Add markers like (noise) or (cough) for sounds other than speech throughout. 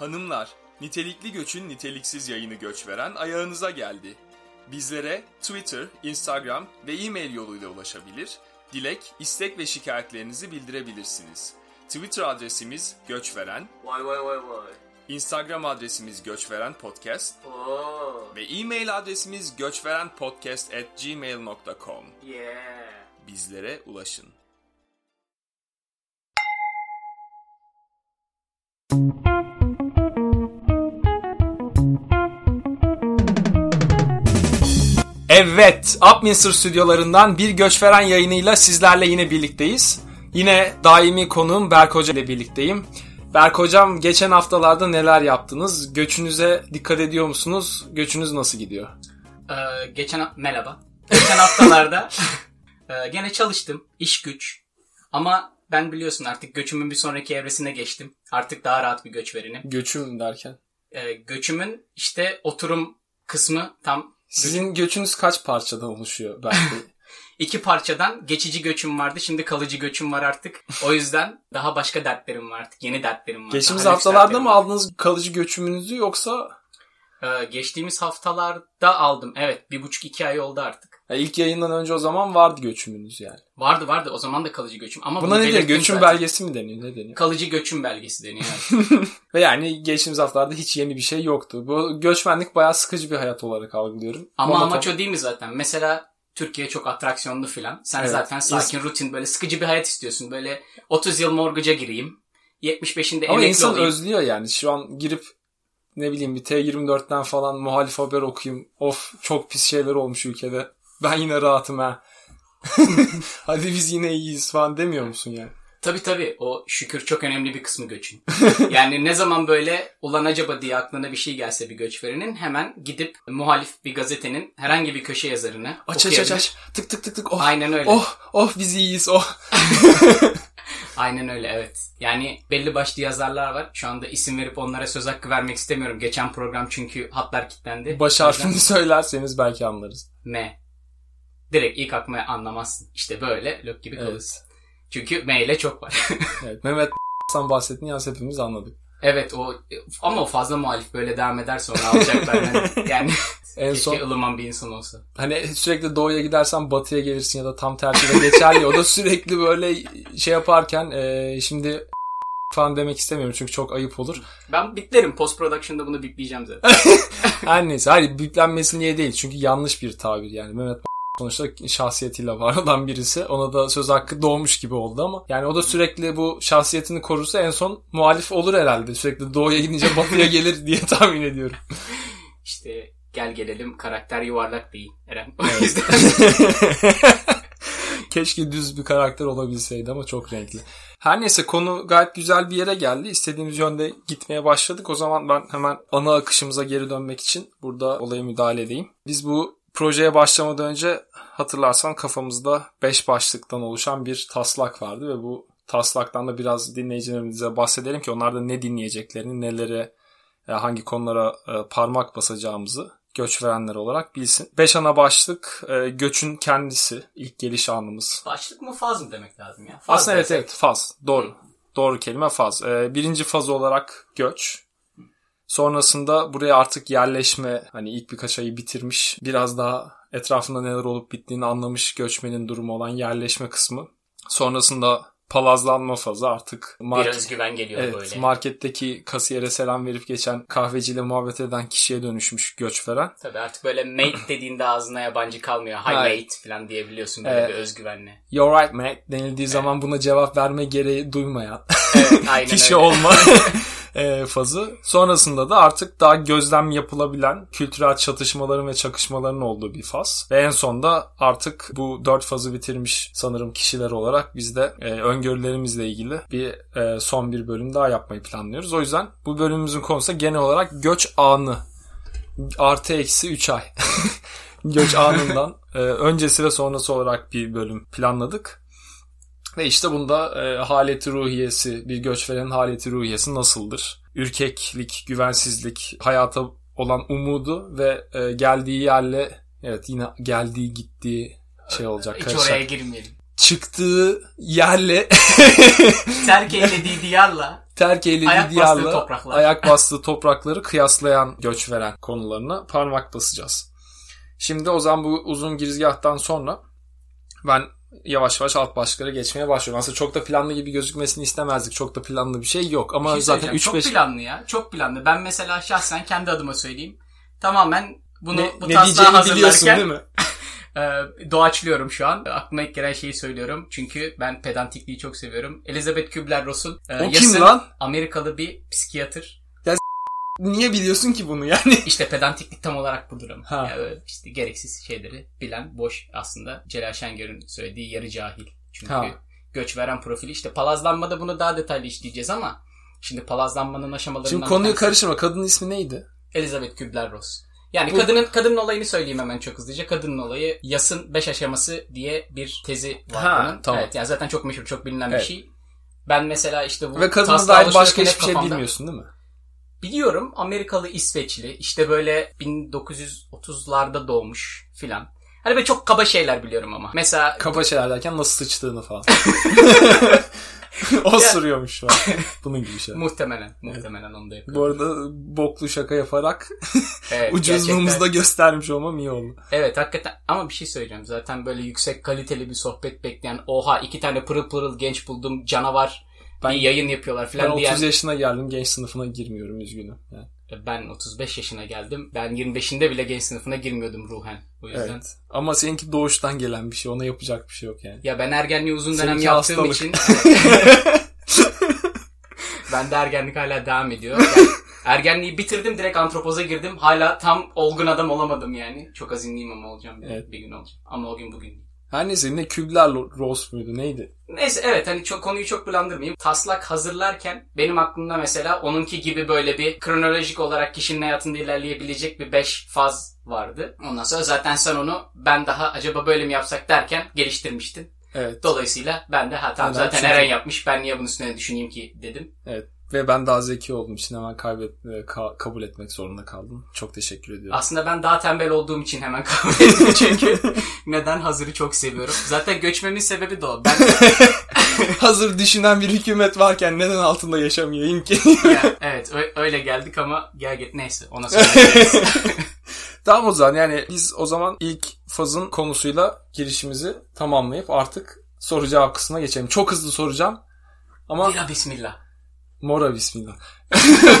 Hanımlar, nitelikli göçün niteliksiz yayını göç veren ayağınıza geldi. Bizlere Twitter, Instagram ve e-mail yoluyla ulaşabilir, dilek, istek ve şikayetlerinizi bildirebilirsiniz. Twitter adresimiz göçveren, Vay vay vay vay. Instagram adresimiz göçveren podcast Oo. ve e-mail adresimiz göçverenpodcast@gmail.com. Yeah. Bizlere ulaşın. Evet, Upminster stüdyolarından bir göçveren yayınıyla sizlerle yine birlikteyiz. Yine daimi konuğum Berk Hoca ile birlikteyim. Berk Hocam geçen haftalarda neler yaptınız? Göçünüze dikkat ediyor musunuz? Göçünüz nasıl gidiyor? Ee, geçen merhaba. Geçen haftalarda (laughs) e, gene çalıştım. iş güç. Ama ben biliyorsun artık göçümün bir sonraki evresine geçtim. Artık daha rahat bir göç verenim. Göçüm derken. Ee, göçümün işte oturum kısmı tam Sizin göçünüz kaç parçadan oluşuyor Bey? (laughs) iki parçadan geçici göçüm vardı. Şimdi kalıcı göçüm var artık. O yüzden daha başka dertlerim var artık. Yeni dertlerim var. Geçtiğimiz Daha haftalarda mı aldınız kalıcı göçümünüzü yoksa Ee, geçtiğimiz haftalarda aldım. Evet bir buçuk iki ay oldu artık. Ya ilk yayından önce o zaman vardı göçümünüz yani. Vardı vardı o zaman da kalıcı göçüm. Ama Buna ne deniyor? Göçüm zaten. belgesi mi deniyor? Ne deniyor? Kalıcı göçüm belgesi deniyor. (laughs) Ve yani geçtiğimiz haftalarda hiç yeni bir şey yoktu. Bu göçmenlik bayağı sıkıcı bir hayat olarak algılıyorum. Ama Monoton. amaç o değil mi zaten? Mesela Türkiye çok atraksiyonlu filan. Sen Evet. zaten sakin, rutin, böyle sıkıcı bir hayat istiyorsun. Böyle 30 yıl morgaca gireyim. 75'inde Ama emekli insan olayım. özlüyor yani. Şu an girip ne bileyim bir T24'ten falan muhalif haber okuyayım. Of çok pis şeyler olmuş ülkede. Ben yine rahatım ha. (laughs) Hadi biz yine iyiyiz falan demiyor musun yani? Tabii tabii. O şükür çok önemli bir kısmı göçün. (laughs) yani ne zaman böyle ulan acaba diye aklına bir şey gelse bir göç verenin hemen gidip muhalif bir gazetenin herhangi bir köşe yazarını Aç aç aç aç. Tık tık tık tık. Oh, Aynen öyle. oh, oh biz iyiyiz. Oh. (laughs) Aynen öyle evet. Yani belli başlı yazarlar var. Şu anda isim verip onlara söz hakkı vermek istemiyorum. Geçen program çünkü hatlar kilitlendi. Baş harfini söylerseniz belki anlarız. M. Direkt ilk aklıma anlamazsın. İşte böyle lök gibi Evet. kalırsın. Çünkü M ile çok var. (laughs) Evet, Mehmet sen bahsettin ya hepimiz anladık. evet o ama o fazla muhalif böyle devam eder sonra alacaklar. yani, (laughs) yani En son ılıman bir insan olsa. hani sürekli doğuya gidersen batıya gelirsin ya da tam tersi de geçerli. o da sürekli böyle şey yaparken e, şimdi falan demek istemiyorum çünkü çok ayıp olur. Ben biplerim. Post production'da bunu bipleyeceğim zaten. (laughs) Her neyse hayır biplenmesin diye değil çünkü yanlış bir tabir yani. Mehmet sonuçta şahsiyetiyle var olan birisi. Ona da söz hakkı doğmuş gibi oldu ama. Yani o da sürekli bu şahsiyetini korursa en son muhalif olur herhalde. Sürekli doğuya gidince (laughs) batıya gelir diye tahmin ediyorum. işte gel gelelim karakter yuvarlak değil Eren. O Evet. yüzden (laughs) Keşke düz bir karakter olabilseydi ama çok renkli. Her neyse konu gayet güzel bir yere geldi. İstediğimiz yönde gitmeye başladık. O zaman ben hemen ana akışımıza geri dönmek için burada olaya müdahale edeyim. Biz bu projeye başlamadan önce hatırlarsan kafamızda 5 başlıktan oluşan bir taslak vardı ve bu taslaktan da biraz dinleyicilerimize bahsedelim ki onlar da ne dinleyeceklerini, nelere, e, hangi konulara e, parmak basacağımızı göç verenler olarak bilsin. 5 ana başlık e, göçün kendisi, ilk geliş anımız. başlık mı faz mı demek lazım ya? Faz Aslında evet evet faz. Doğru. Doğru kelime faz. Birinci faz olarak göç. Sonrasında buraya artık yerleşme hani ilk birkaç ayı bitirmiş biraz daha etrafında neler olup bittiğini anlamış göçmenin durumu olan yerleşme kısmı. Sonrasında palazlanma fazı artık market, özgüven geliyor Evet, böyle. marketteki kasiyere selam verip geçen kahveciyle muhabbet eden kişiye dönüşmüş göç veren. Tabii artık böyle mate dediğinde ağzına yabancı kalmıyor. Hi Hayır. mate falan diyebiliyorsun böyle Evet. bir özgüvenle. You're right mate denildiği zaman buna cevap verme gereği duymayan Evet (laughs) aynen kişi öyle. olma (laughs) e, fazı. Sonrasında da artık daha gözlem yapılabilen kültürel çatışmaların ve çakışmaların olduğu bir faz. Ve en sonda artık bu dört fazı bitirmiş sanırım kişiler olarak biz de e, öngörülerimizle ilgili bir e, son bir bölüm daha yapmayı planlıyoruz. O yüzden bu bölümümüzün konusu genel olarak göç anı. Artı eksi 3 ay. (laughs) göç anından e, öncesi ve sonrası olarak bir bölüm planladık. Ve işte bunda e, haleti ruhiyesi, bir göçverenin haleti ruhiyesi nasıldır? Ürkeklik, güvensizlik, hayata olan umudu ve e, geldiği yerle evet yine geldiği gittiği şey olacak. Hiç karışacak. oraya girmeyelim. Çıktığı yerle (laughs) Terk eylediği diyarla terk eylediği Ayak bastığı diyarla topraklar. ayak bastığı toprakları kıyaslayan göç veren konularına parmak basacağız. Şimdi o zaman bu uzun girizgahtan sonra ben yavaş yavaş alt başlıklara geçmeye başlıyorum. Aslında çok da planlı gibi gözükmesini istemezdik. Çok da planlı bir şey yok. Ama şey zaten söyleyeceğim. 3-5 Çok planlı ya. Çok planlı. Ben mesela şahsen kendi adıma söyleyeyim. Tamamen bunu ne, bu ne taslağı diyeceğini biliyorsun hazırlarken değil mi? (laughs) doğaçlıyorum şu an. Aklıma ilk gelen şeyi söylüyorum. Çünkü ben pedantikliği çok seviyorum. Elizabeth Kübler-Ross'un O kim Yas'ın lan? Amerikalı bir psikiyatr. Niye biliyorsun ki bunu yani? (laughs) İşte pedantiklik tam olarak budur ama. Ha. Yani işte gereksiz şeyleri bilen boş aslında Celal Şengör'ün söylediği yarı cahil. Çünkü Ha. göç veren profili işte palazlanmada bunu daha detaylı işleyeceğiz ama şimdi palazlanmanın aşamalarından Şimdi konuyu tanesi- karıştırma. Kadının ismi neydi? Elizabeth Kübler-Ross. Yani Bu- kadının kadının olayını söyleyeyim hemen çok hızlıca. Kadının olayı Yas'ın 5 aşaması diye bir tezi var Ha, bunun. tamam. Evet yani zaten çok meşhur, çok bilinen Evet. bir şey. Ben mesela işte bu Ve kadına taslağı dair başka hiçbir şey bilmiyorsun değil mi? Biliyorum Amerikalı İsveçli işte böyle 1930'larda doğmuş filan. Hani böyle çok kaba şeyler biliyorum ama. Mesela Kaba şeyler derken nasıl sıçtığını falan. (laughs) o sürüyormuş şu an. Bunun gibi şeyler. muhtemelen muhtemelen onu da yapıyor. Bu arada boklu şaka yaparak (laughs) Evet, ucuzluğumuzu da göstermiş olmam iyi oldu. Evet hakikaten ama bir şey söyleyeceğim. Zaten böyle yüksek kaliteli bir sohbet bekleyen oha iki tane pırıl pırıl genç buldum canavar Ben- yayın yapıyorlar Ben filan 30 diyen. yaşına geldim genç sınıfına girmiyorum üzgünüm. Yani, Ben 35 yaşına geldim. Ben 25'inde bile genç sınıfına girmiyordum ruhen. O yüzden. evet. Ama seninki doğuştan gelen bir şey. Ona yapacak bir şey yok yani. Ya ben ergenliği uzun dönem Seninki yaptığım hastalık. için (laughs) ben de ergenlik hala devam ediyor. Yani ergenliği bitirdim direkt antropoza girdim. Hala tam olgun adam olamadım yani. Çok azimliyim ama olacağım. Bir, Evet. bir gün olacağım. Ama o gün bugün. Her neyse ne Kübler Ross muydu neydi? Neyse evet hani çok konuyu çok bulandırmayayım. Taslak hazırlarken benim aklımda mesela onunki gibi böyle bir kronolojik olarak kişinin hayatında ilerleyebilecek bir 5 faz vardı. Ondan sonra zaten sen onu ben daha acaba böyle mi yapsak derken geliştirmiştin. Evet. Dolayısıyla ben de ha tamam zaten çünkü- Eren yapmış ben niye bunun üstüne düşüneyim ki dedim. Evet. Ve ben daha zeki olduğum için hemen kaybet, e, ka- kabul etmek zorunda kaldım. Çok teşekkür ediyorum. Aslında ben daha tembel olduğum için hemen (laughs) kabul ettim çünkü neden hazırı çok seviyorum. Zaten göçmemin sebebi de o. Ben (laughs) (laughs) Hazır düşünen bir hükümet varken neden altında yaşamayayım ki? ya, evet öyle geldik ama gel git neyse ona söyleyeceğiz. tamam o zaman yani biz o zaman ilk fazın konusuyla girişimizi tamamlayıp artık soru cevap kısmına geçelim. Çok hızlı soracağım. Ama Bila bismillah. Mora bismillah.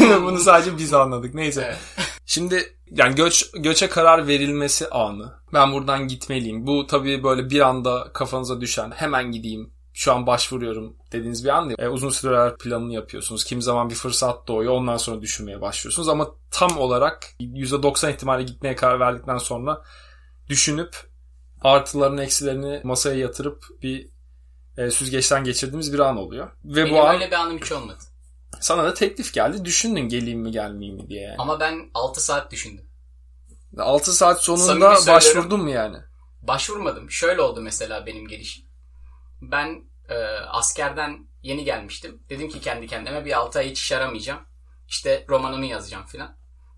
(laughs) Bunu sadece biz anladık. Neyse. Evet. Şimdi yani göç göçe karar verilmesi anı. Ben buradan gitmeliyim. Bu tabii böyle bir anda kafanıza düşen hemen gideyim. Şu an başvuruyorum dediğiniz bir an değil. E, uzun süreler planını yapıyorsunuz. Kim zaman bir fırsat doğuyor. Ondan sonra düşünmeye başlıyorsunuz. Ama tam olarak %90 ihtimalle gitmeye karar verdikten sonra düşünüp artılarını eksilerini masaya yatırıp bir e, süzgeçten geçirdiğimiz bir an oluyor. Ve Benim bu an öyle bir anım hiç olmadı. Sana da teklif geldi. Düşündün geleyim mi gelmeyeyim mi diye yani. Ama ben 6 saat düşündüm. 6 saat sonunda başvurdun mu yani? Başvurmadım. Şöyle oldu mesela benim gelişim. Ben e, askerden yeni gelmiştim. Dedim ki kendi kendime bir 6 ay hiç iş aramayacağım. İşte romanımı yazacağım filan.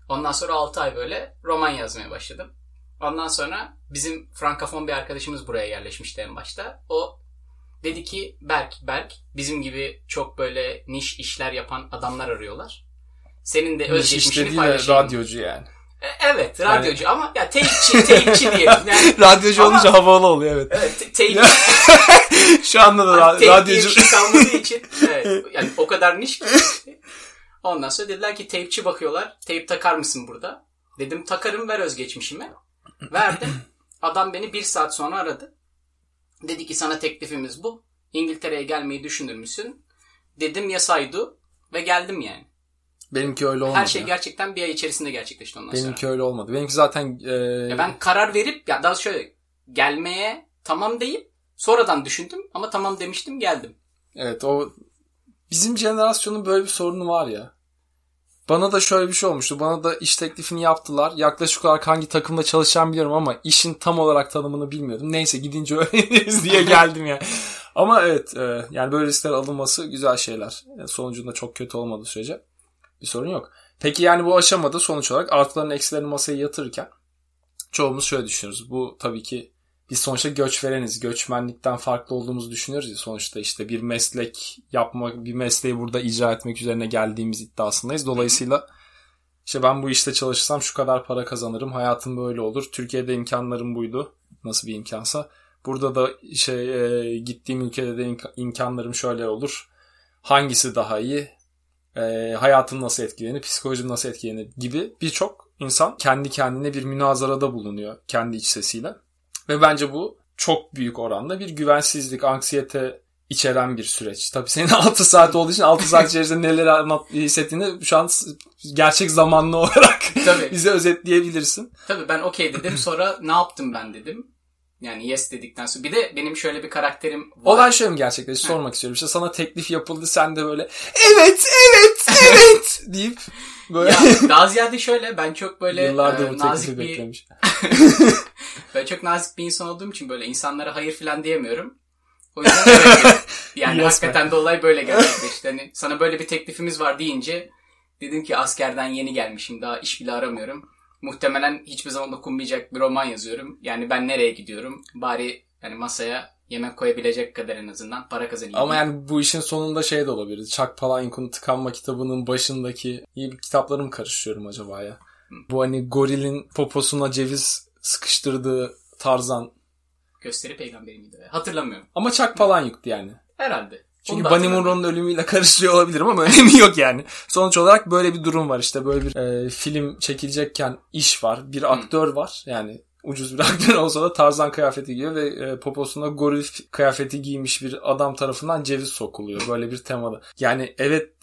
Ondan sonra 6 ay böyle roman yazmaya başladım. Ondan sonra bizim frankofon bir arkadaşımız buraya yerleşmişti en başta. O dedi ki Berk, Berk bizim gibi çok böyle niş işler yapan adamlar arıyorlar. Senin de özgeçmişini paylaşayım. radyocu yani. E, Evet radyocu ama ya teyipçi, teyipçi diyelim. (laughs) Yani, radyocu Ama- olunca havalı oluyor evet. evet, te- teyip, (laughs) Şu anda da bir radyocu. şey kalmadığı için evet, (laughs) yani o kadar niş ki. Ondan sonra dediler ki teypçi bakıyorlar. Teyp takar mısın burada? Dedim takarım ver özgeçmişimi. Verdim. Adam beni bir saat sonra aradı. Dedi ki sana teklifimiz bu. İngiltere'ye gelmeyi düşünür müsün? Dedim yasaydı ve geldim yani. Benimki öyle olmadı. Her şey ya. gerçekten bir ay içerisinde gerçekleşti ondan sonra. Benimki öyle olmadı. Benimki zaten e, Ya ben karar verip ya daha şöyle gelmeye tamam deyip sonradan düşündüm ama tamam demiştim geldim. evet o bizim jenerasyonun böyle bir sorunu var ya. Bana da şöyle bir şey olmuştu. Bana da iş teklifini yaptılar. Yaklaşık olarak hangi takımda çalışacağım biliyorum ama işin tam olarak tanımını bilmiyordum. Neyse gidince (laughs) öğreniriz diye (laughs) geldim yani. Ama evet e, yani böyle riskler alınması güzel şeyler. Yani sonucunda çok kötü olmadığı sürece bir sorun yok. Peki yani bu aşamada sonuç olarak artılarını eksilerini masaya yatırırken çoğumuz şöyle düşünüyoruz. Bu tabii ki biz sonuçta göç vereniz. Göçmenlikten farklı olduğumuzu düşünüyoruz ya sonuçta işte bir meslek yapmak, bir mesleği burada icra etmek üzerine geldiğimiz iddiasındayız. Dolayısıyla işte ben bu işte çalışsam şu kadar para kazanırım. Hayatım böyle olur. Türkiye'de imkanlarım buydu. Nasıl bir imkansa. Burada da şey e, gittiğim ülkede de imka- imkanlarım şöyle olur. Hangisi daha iyi? E, hayatım nasıl etkilenir? Psikolojim nasıl etkilenir? Gibi birçok insan kendi kendine bir münazarada bulunuyor kendi iç sesiyle. Ve bence bu çok büyük oranda bir güvensizlik, anksiyete içeren bir süreç. Tabii senin (laughs) 6 saat olduğu için 6 saat içerisinde neler anlat, hissettiğini şu an gerçek zamanlı (laughs) olarak Tabii. bize özetleyebilirsin. Tabii ben okey dedim. Sonra ne yaptım ben dedim. Yani yes dedikten sonra. Bir de benim şöyle bir karakterim var. Olay şöyle mi gerçekleşti sormak istiyorum. İşte sana teklif yapıldı sen de böyle evet evet evet (laughs) deyip böyle Ya daha ziyade şöyle ben çok böyle yıllardır e, bu nazik teklifi bir beklemiş. (laughs) böyle çok nazik bir insan olduğum için böyle insanlara hayır falan diyemiyorum. O yüzden (laughs) yani Yes hakikaten de olay böyle gerçekleşti. Hani sana böyle bir teklifimiz var deyince dedim ki askerden yeni gelmişim daha iş bile aramıyorum. Muhtemelen hiçbir zaman okunmayacak bir roman yazıyorum. Yani ben nereye gidiyorum? Bari yani masaya yemek koyabilecek kadar en azından para kazanayım. Ama yani bu işin sonunda şey de olabilir. Chuck Palahniuk'un Tıkanma kitabının başındaki iyi bir kitapları mı karıştırıyorum acaba ya? Bu hani gorilin poposuna ceviz sıkıştırdığı Tarzan. Gösteri peygamberi miydi? Hatırlamıyorum. Ama Chuck Palahniuk'tu yani. Herhalde. Çünkü Bunny. Monroe'nun ölümüyle (laughs) karıştırıyor olabilirim ama önemi yok yani. Sonuç olarak böyle bir durum var işte. Böyle bir e, film çekilecekken iş var. Bir aktör var. Yani ucuz bir (laughs) aktör olsa da Tarzan kıyafeti giyiyor ve e, poposuna goril kıyafeti giymiş bir adam tarafından ceviz sokuluyor. Böyle bir temada. Yani evet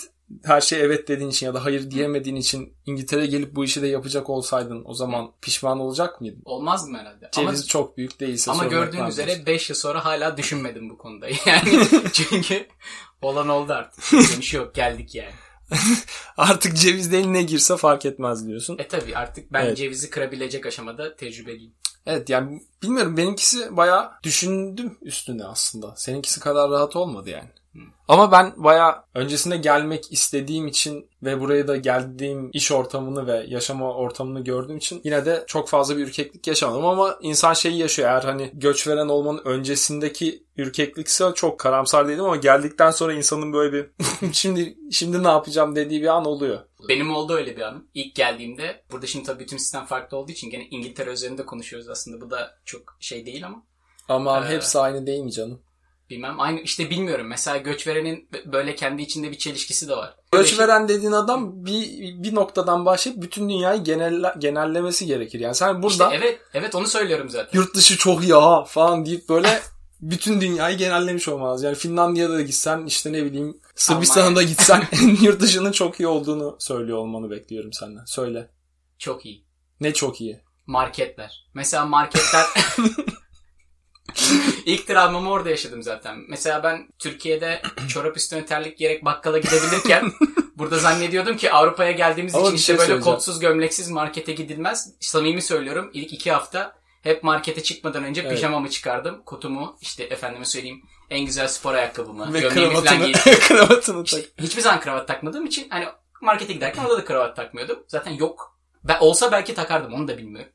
her şey evet dediğin için ya da hayır diyemediğin için İngiltere'ye gelip bu işi de yapacak olsaydın o zaman pişman olacak mıydın? Olmazdım herhalde. Ceviz Ama çok büyük değilse Ama gördüğün üzere diyorsun. 5 yıl sonra hala düşünmedim bu konuda. (laughs) Yani (laughs) çünkü olan oldu artık. (laughs) Dönüşü yok geldik yani. Artık ceviz değil ne girse fark etmez diyorsun. E tabi artık ben Evet. cevizi kırabilecek aşamada tecrübeliyim. Evet yani bilmiyorum benimkisi bayağı düşündüm üstüne aslında. Seninkisi kadar rahat olmadı yani. Ama ben bayağı öncesinde gelmek istediğim için ve buraya da geldiğim iş ortamını ve yaşama ortamını gördüğüm için yine de çok fazla bir ürkeklik yaşamadım ama insan şeyi yaşıyor eğer hani göç veren olmanın öncesindeki ürkeklikse çok karamsar değilim ama geldikten sonra insanın böyle bir (laughs) şimdi şimdi ne yapacağım dediği bir an oluyor. Benim oldu öyle bir anım. İlk geldiğimde burada şimdi tabii bütün sistem farklı olduğu için gene İngiltere üzerinde konuşuyoruz aslında. Bu da çok şey değil ama Ama Ee, hepsi aynı değil mi canım? Bilmem. Aynı işte bilmiyorum. Mesela göç verenin böyle kendi içinde bir çelişkisi de var. Göç veren dediğin adam bir bir noktadan başlayıp bütün dünyayı genelle, genellemesi gerekir. Yani sen burada İşte evet, evet onu söylüyorum zaten. yurt dışı çok iyi ha falan deyip böyle (laughs) bütün dünyayı genellemiş olmaz. Yani Finlandiya'da da gitsen işte ne bileyim Sırbistan'a da gitsen (laughs) yurt dışının çok iyi olduğunu söylüyor olmanı bekliyorum senden. Söyle. Çok iyi. Ne çok iyi. Marketler. Mesela marketler... (laughs) (laughs) İlk travmamı orada yaşadım zaten. Mesela ben Türkiye'de çorap üstüne terlik giyerek bakkala gidebilirken (laughs) burada zannediyordum ki Avrupa'ya geldiğimiz Ama için bir işte şey böyle söyleyeceğim. kotsuz gömleksiz markete gidilmez. Samimi söylüyorum ilk iki hafta hep markete çıkmadan önce Evet. pijamamı çıkardım. Kotumu işte efendime söyleyeyim en güzel spor ayakkabımı, Ve gömleğimi falan kravatını, giydim. (laughs) kravatını tak. Hiçbir zaman kravat takmadığım için hani markete giderken orada da kravat takmıyordum. Zaten yok. Ben, olsa belki takardım onu da bilmiyorum.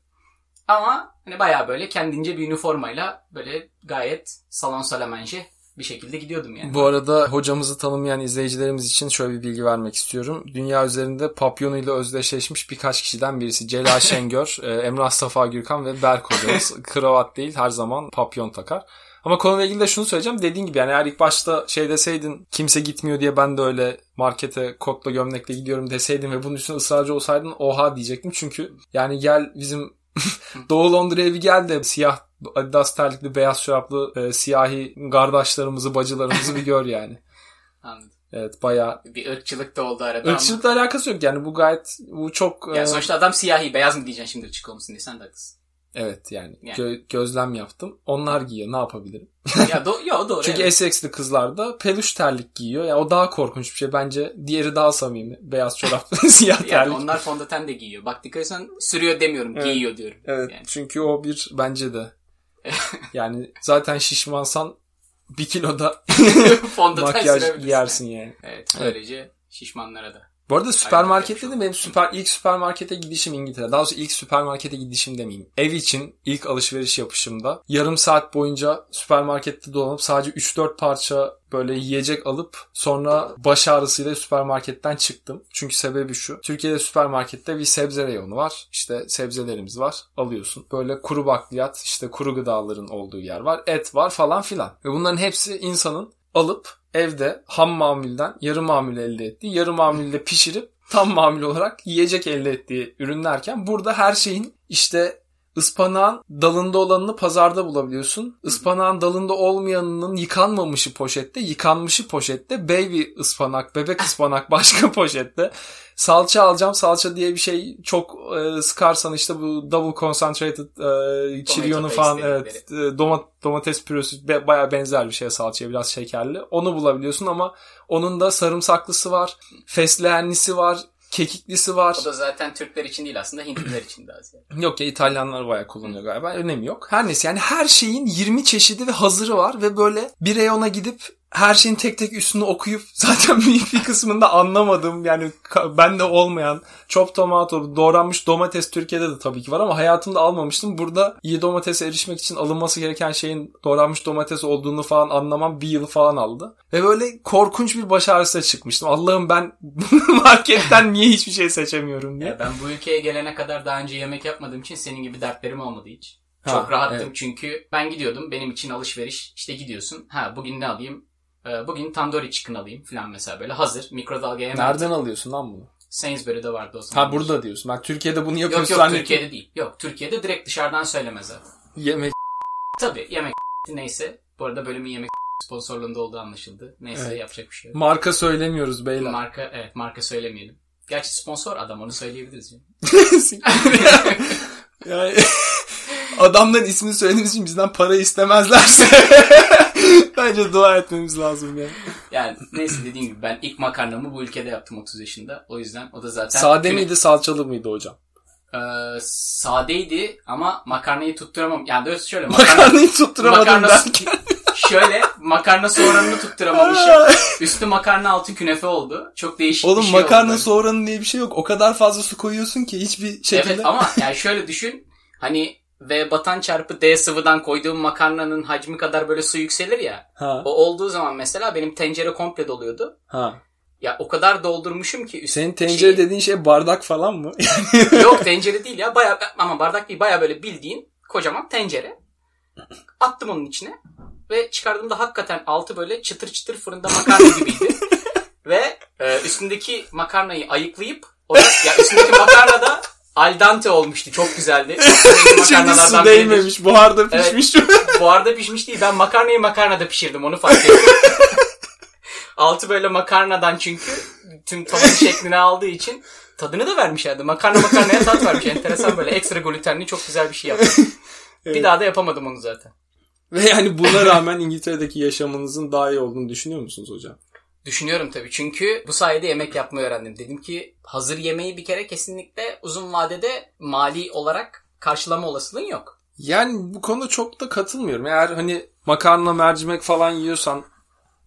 Ama hani bayağı böyle kendince bir üniformayla böyle gayet salon salamence bir şekilde gidiyordum yani. Bu arada hocamızı tanımayan izleyicilerimiz için şöyle bir bilgi vermek istiyorum. Dünya üzerinde papyonuyla özdeşleşmiş birkaç kişiden birisi. Celal (laughs) Şengör, e, Emrah Safa Gürkan ve Berk hocamız. (laughs) Kravat değil her zaman papyon takar. Ama konuyla ilgili de şunu söyleyeceğim. Dediğin gibi yani eğer ilk başta şey deseydin kimse gitmiyor diye ben de öyle markete kotla gömlekle gidiyorum deseydin ve bunun üstüne ısrarcı olsaydın oha diyecektim. Çünkü yani gel bizim (laughs) Doğu Londra'ya bir gel de siyah Adidas terlikli beyaz çoraplı e, siyahi kardeşlerimizi bacılarımızı bir gör yani. (laughs) Anladım. Evet bayağı Bir ırkçılık da oldu arada ırkçılıkla alakası yok yani bu gayet bu çok ama. Yani e, sonuçta adam siyahi beyaz mı diyeceksin şimdi ırkçılık olmasın diye sen de haklısın. Evet yani, Yani. gö- gözlem yaptım. Onlar giyiyor ne yapabilirim? ya do yo, doğru. (laughs) Çünkü evet. Essex'li kızlar da peluş terlik giyiyor. Yani o daha korkunç bir şey. Bence diğeri daha samimi. Beyaz çoraplı (laughs) (laughs) siyah yani terlik. onlar fondöten de giyiyor. Bak dikkat etsen sürüyor demiyorum Evet. giyiyor diyorum. Evet Yani. çünkü o bir bence de. yani zaten şişmansan bir kiloda makyaj giyersin yani. Evet böylece şişmanlara da Bu arada süpermarkette şey de benim süper ilk süpermarkete gidişim İngiltere. Daha doğrusu ilk süpermarkete gidişim demeyeyim. Ev için ilk alışveriş yapışımda yarım saat boyunca süpermarkette dolanıp sadece 3-4 parça böyle yiyecek alıp sonra baş ağrısıyla süpermarketten çıktım. Çünkü sebebi şu. Türkiye'de süpermarkette bir sebze reyonu var. İşte sebzelerimiz var. Alıyorsun. Böyle kuru bakliyat, işte kuru gıdaların olduğu yer var. Et var falan filan. Ve bunların hepsi insanın alıp evde ham mamulden yarı mamul elde ettiği, yarı mamulde pişirip tam mamul olarak yiyecek elde ettiği ürünlerken burada her şeyin işte ıspanağın dalında olanını pazarda bulabiliyorsun. Ispanağın dalında olmayanının yıkanmamışı poşette, yıkanmışı poşette, baby ıspanak, bebek ıspanak (laughs) başka poşette. Salça alacağım. Salça diye bir şey çok e, sıkarsan işte bu double concentrated e, paste falan evet e, domat, domates pürüzü be, baya benzer bir şey salçaya biraz şekerli. Onu bulabiliyorsun ama onun da sarımsaklısı var, fesleğenlisi var, kekiklisi var. O da zaten Türkler için değil aslında Hintliler için daha ziyade. (clears throat) Yok ya İtalyanlar bayağı kullanıyor galiba. Önemi yok. Her neyse yani her şeyin 20 çeşidi ve hazırı var ve böyle bir reyona gidip her şeyin tek tek üstünü okuyup (laughs) zaten büyük bir kısmında anlamadım. Yani ka- bende olmayan chop tomato, doğranmış domates Türkiye'de de tabii ki var ama hayatımda almamıştım. Burada iyi domatese erişmek için alınması gereken şeyin doğranmış domates olduğunu falan anlamam bir yıl falan aldı. Ve böyle korkunç bir baş ağrısına çıkmıştım. Allah'ım ben (laughs) marketten niye hiçbir şey seçemiyorum diye. Ya ben bu ülkeye gelene kadar daha önce yemek yapmadığım için senin gibi dertlerim olmadı hiç. Ha, Çok rahattım evet. çünkü ben gidiyordum benim için alışveriş işte gidiyorsun ha bugün ne alayım bugün tandoori chicken alayım falan mesela böyle hazır mikrodalgaya hemen Nereden alıyorsun lan bunu? Sainsbury'de vardı o zaman. Ha burada diyorsun. Ben Türkiye'de bunu Yok yapıyorsun yok zannettim. Türkiye'de değil. Yok Türkiye'de direkt dışarıdan söylemezler. Yemek. Tabii yemek (laughs) neyse. Bu arada bölümün yemek (laughs) sponsorluğunda olduğu anlaşıldı. Neyse Evet. yapacak bir şey yok. Marka söylemiyoruz beyler. Marka evet marka söylemeyelim. Gerçi sponsor adam onu söyleyebiliriz. (laughs) Yani. adamların ismini söylediğimiz için bizden para istemezlerse bence dua etmemiz lazım yani. Yani neyse dediğim gibi ben ilk makarnamı bu ülkede yaptım 30 yaşında. O yüzden o da zaten... Sade Küne- miydi salçalı mıydı hocam? Ee, sadeydi ama makarnayı tutturamam. Yani doğrusu şöyle (laughs) makarna, Makarnayı tutturamadım makarna derken. şöyle makarna soğanını tutturamamışım. (laughs) Üstü makarna altı künefe oldu. Çok değişik Oğlum bir şey makarna oldu. soğranın diye bir şey yok. O kadar fazla su koyuyorsun ki hiçbir şekilde. Evet ama yani şöyle düşün. Hani V batan çarpı D sıvıdan koyduğum makarnanın hacmi kadar böyle su yükselir ya. Ha, O olduğu zaman mesela benim tencere komple doluyordu. ha. Ya o kadar doldurmuşum ki. üst- Senin tencere şeyi- dediğin şey bardak falan mı? (laughs) Yok tencere değil ya. Baya, ama bardak değil. Baya böyle bildiğin kocaman tencere. Attım onun içine. Ve çıkardığımda hakikaten altı böyle çıtır çıtır fırında makarna gibiydi. (laughs) ve e, üstündeki makarnayı ayıklayıp o da, ya üstündeki makarna da al dente olmuştu. Çok güzeldi. (laughs) Çünkü su değmemiş. Buharda Evet. pişmiş. (laughs) Buharda pişmiş değil. Ben makarnayı makarnada pişirdim. Onu fark ettim. (laughs) Altı böyle makarnadan çünkü tüm tadın şeklini aldığı için tadını da vermişlerdi. Makarna makarnaya tat vermiş. Enteresan böyle ekstra glutenli çok güzel bir şey yaptım. Evet. Bir daha da yapamadım onu zaten. Ve yani buna rağmen İngiltere'deki yaşamınızın daha iyi olduğunu düşünüyor musunuz hocam? Düşünüyorum tabii. Çünkü bu sayede yemek yapmayı öğrendim. Dedim ki hazır yemeği bir kere kesinlikle uzun vadede mali olarak karşılama olasılığın yok. Yani bu konuda çok da katılmıyorum. Eğer hani makarna, mercimek falan yiyorsan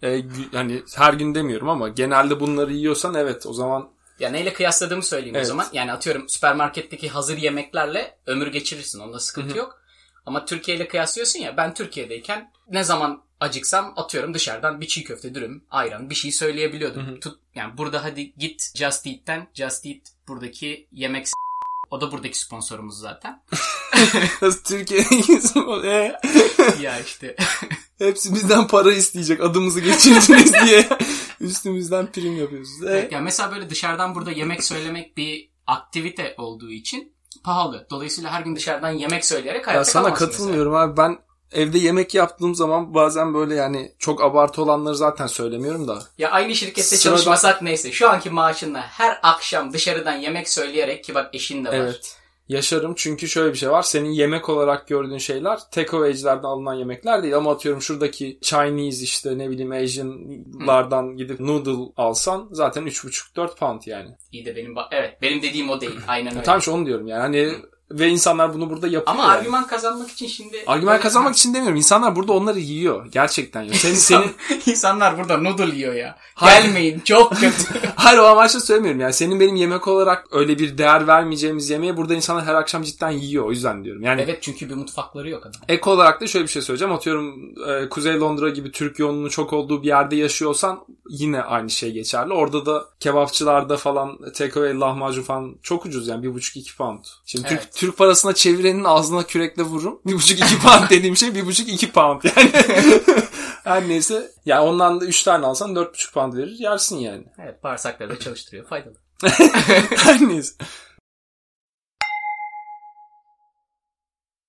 e, hani her gün demiyorum ama genelde bunları yiyorsan evet o zaman Ya neyle kıyasladığımı söyleyeyim Evet. o zaman. Yani atıyorum süpermarketteki hazır yemeklerle ömür geçirirsin. Onda sıkıntı yok. Ama Türkiye ile kıyaslıyorsun ya. Ben Türkiye'deyken ne zaman acıksam atıyorum dışarıdan bir çiğ köfte, dürüm, ayran bir şey söyleyebiliyordum. Tut, yani burada hadi git Just Eat'ten. Just Eat buradaki yemek s- o da buradaki sponsorumuz zaten. (laughs) Türkiye'nin e, (laughs) ya işte (laughs) hepsi bizden para isteyecek adımızı geçirdiniz diye üstümüzden prim yapıyorsunuz. E, Evet, yani mesela böyle dışarıdan burada yemek söylemek bir aktivite olduğu için pahalı. Dolayısıyla her gün dışarıdan yemek söyleyerek hayatta ya sana kalamazsın mesela. katılmıyorum abi ben evde yemek yaptığım zaman bazen böyle yani çok abartı olanları zaten söylemiyorum da Ya aynı şirkette Sıradan- çalışmasak neyse. Şu anki maaşınla her akşam dışarıdan yemek söyleyerek ki bak eşin de var. Evet. Yaşarım çünkü şöyle bir şey var. Senin yemek olarak gördüğün şeyler takeaway'cilerden alınan yemekler değil. Ama atıyorum şuradaki Chinese işte ne bileyim Asian'lardan gidip noodle alsan zaten 3,5-4 pound yani. İyi de benim ba- evet benim dediğim o değil. Aynen öyle. Tam şu onu diyorum yani. Hani Ve insanlar bunu burada yapıyor. Ama yani. argüman kazanmak için şimdi... Argüman kazanmak için demiyorum. İnsanlar burada onları yiyor. Gerçekten yiyor. Senin, senin, (laughs) İnsanlar burada noodle yiyor ya. Hayır. Gelmeyin çok (laughs) kötü. hayır o amaçla söylemiyorum. Yani senin benim yemek olarak öyle bir değer vermeyeceğimiz yemeği burada insanlar her akşam cidden yiyor. O yüzden diyorum. Yani evet çünkü bir mutfakları yok adam. Ek olarak da şöyle bir şey söyleyeceğim. Atıyorum e, Kuzey Londra gibi Türk yoğunluğu çok olduğu bir yerde yaşıyorsan yine aynı şey geçerli. Orada da kebapçılarda falan takeaway lahmacun falan çok ucuz yani 1,5-2 pound. Şimdi Evet. Türk parasına çevirenin ağzına kürekle vururum. 1,5-2 pound (laughs) dediğim şey 1,5-2 pound yani. (laughs) Her neyse. Yani ondan da 3 tane alsan 4,5 pound verir yersin yani. Evet bağırsakları da çalıştırıyor. Faydalı. (laughs) Her neyse.